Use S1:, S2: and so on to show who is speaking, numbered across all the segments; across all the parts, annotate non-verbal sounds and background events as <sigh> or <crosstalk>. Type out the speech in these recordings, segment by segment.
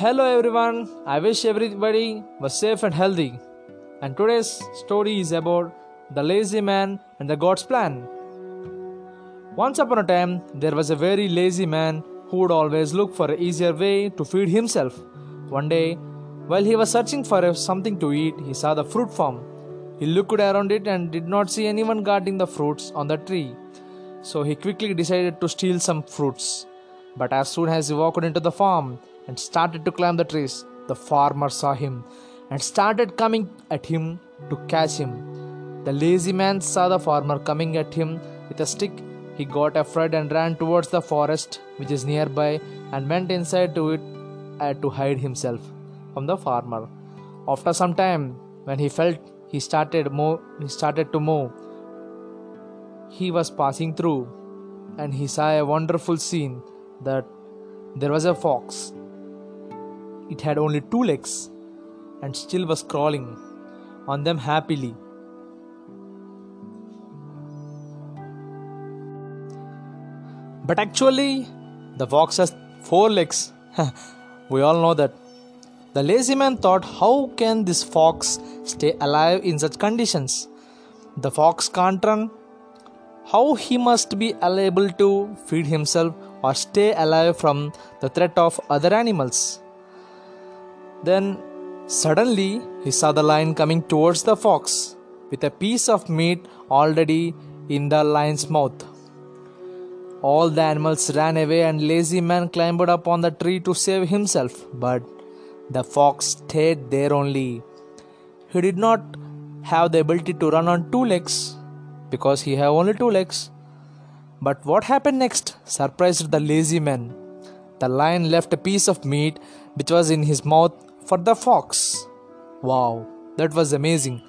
S1: Hello everyone, I wish everybody was safe and healthy. And today's story is about the lazy man and the God's plan. Once upon a time, there was a very lazy man who would always look for an easier way to feed himself. One day, while he was searching for something to eat, he saw the fruit farm. He looked around it and did not see anyone guarding the fruits on the tree. So he quickly decided to steal some fruits. But as soon as he walked into the farm and started to climb the trees, the farmer saw him and started coming at him to catch him. The lazy man saw the farmer coming at him with a stick. He got afraid and ran towards the forest which is nearby and went inside to it uh, to hide himself from the farmer. After some time, when he felt he started move, he started to move. He was passing through, and he saw a wonderful scene that there was a fox. It had only two legs and still was crawling on them happily. But actually, the fox has four legs. <laughs> we all know that. The lazy man thought, How can this fox stay alive in such conditions? The fox can't run. How he must be able to feed himself or stay alive from the threat of other animals? Then suddenly he saw the lion coming towards the fox with a piece of meat already in the lion's mouth. All the animals ran away and lazy man climbed up on the tree to save himself, but the fox stayed there only. He did not have the ability to run on two legs because he had only two legs. But what happened next surprised the lazy man. The lion left a piece of meat which was in his mouth for the fox. Wow, that was amazing.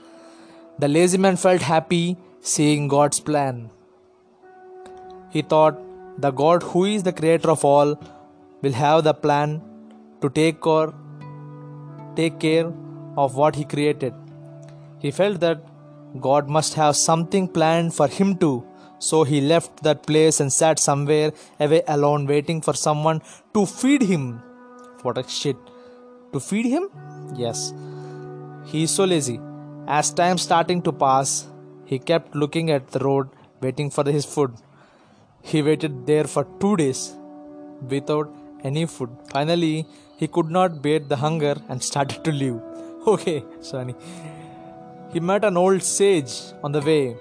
S1: The lazy man felt happy seeing God's plan. He thought the God who is the creator of all will have the plan to take or take care of what he created. He felt that God must have something planned for him too. So he left that place and sat somewhere away alone, waiting for someone to feed him. What a shit. To feed him? Yes. He is so lazy. As time starting to pass, he kept looking at the road, waiting for his food. He waited there for two days without any food. Finally, he could not bear the hunger and started to leave. <laughs> Okay, Sonny. He met an old sage on the way.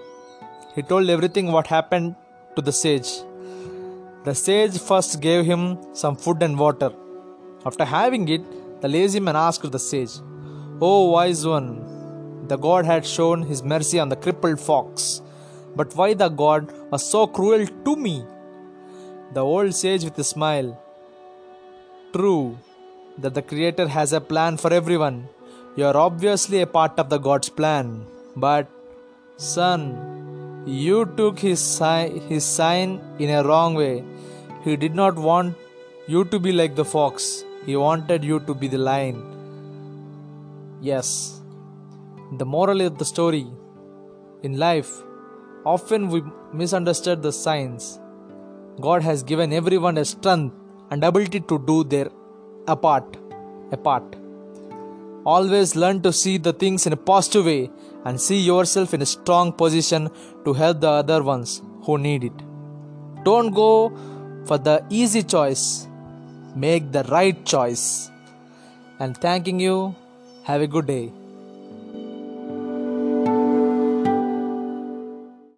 S1: He told everything what happened to the sage. The sage first gave him some food and water. After having it, the lazy man asked the sage, Oh wise one, the god had shown his mercy on the crippled fox, but why the god was so cruel to me? The old sage with a smile, True that the Creator has a plan for everyone. You are obviously a part of the God's plan. But, son, you took his, si- his sign in a wrong way. He did not want you to be like the fox, he wanted you to be the lion. Yes, the moral of the story in life, often we misunderstood the signs. God has given everyone a strength and ability to do their apart apart always learn to see the things in a positive way and see yourself in a strong position to help the other ones who need it don't go for the easy choice make the right choice. And thanking you have a good day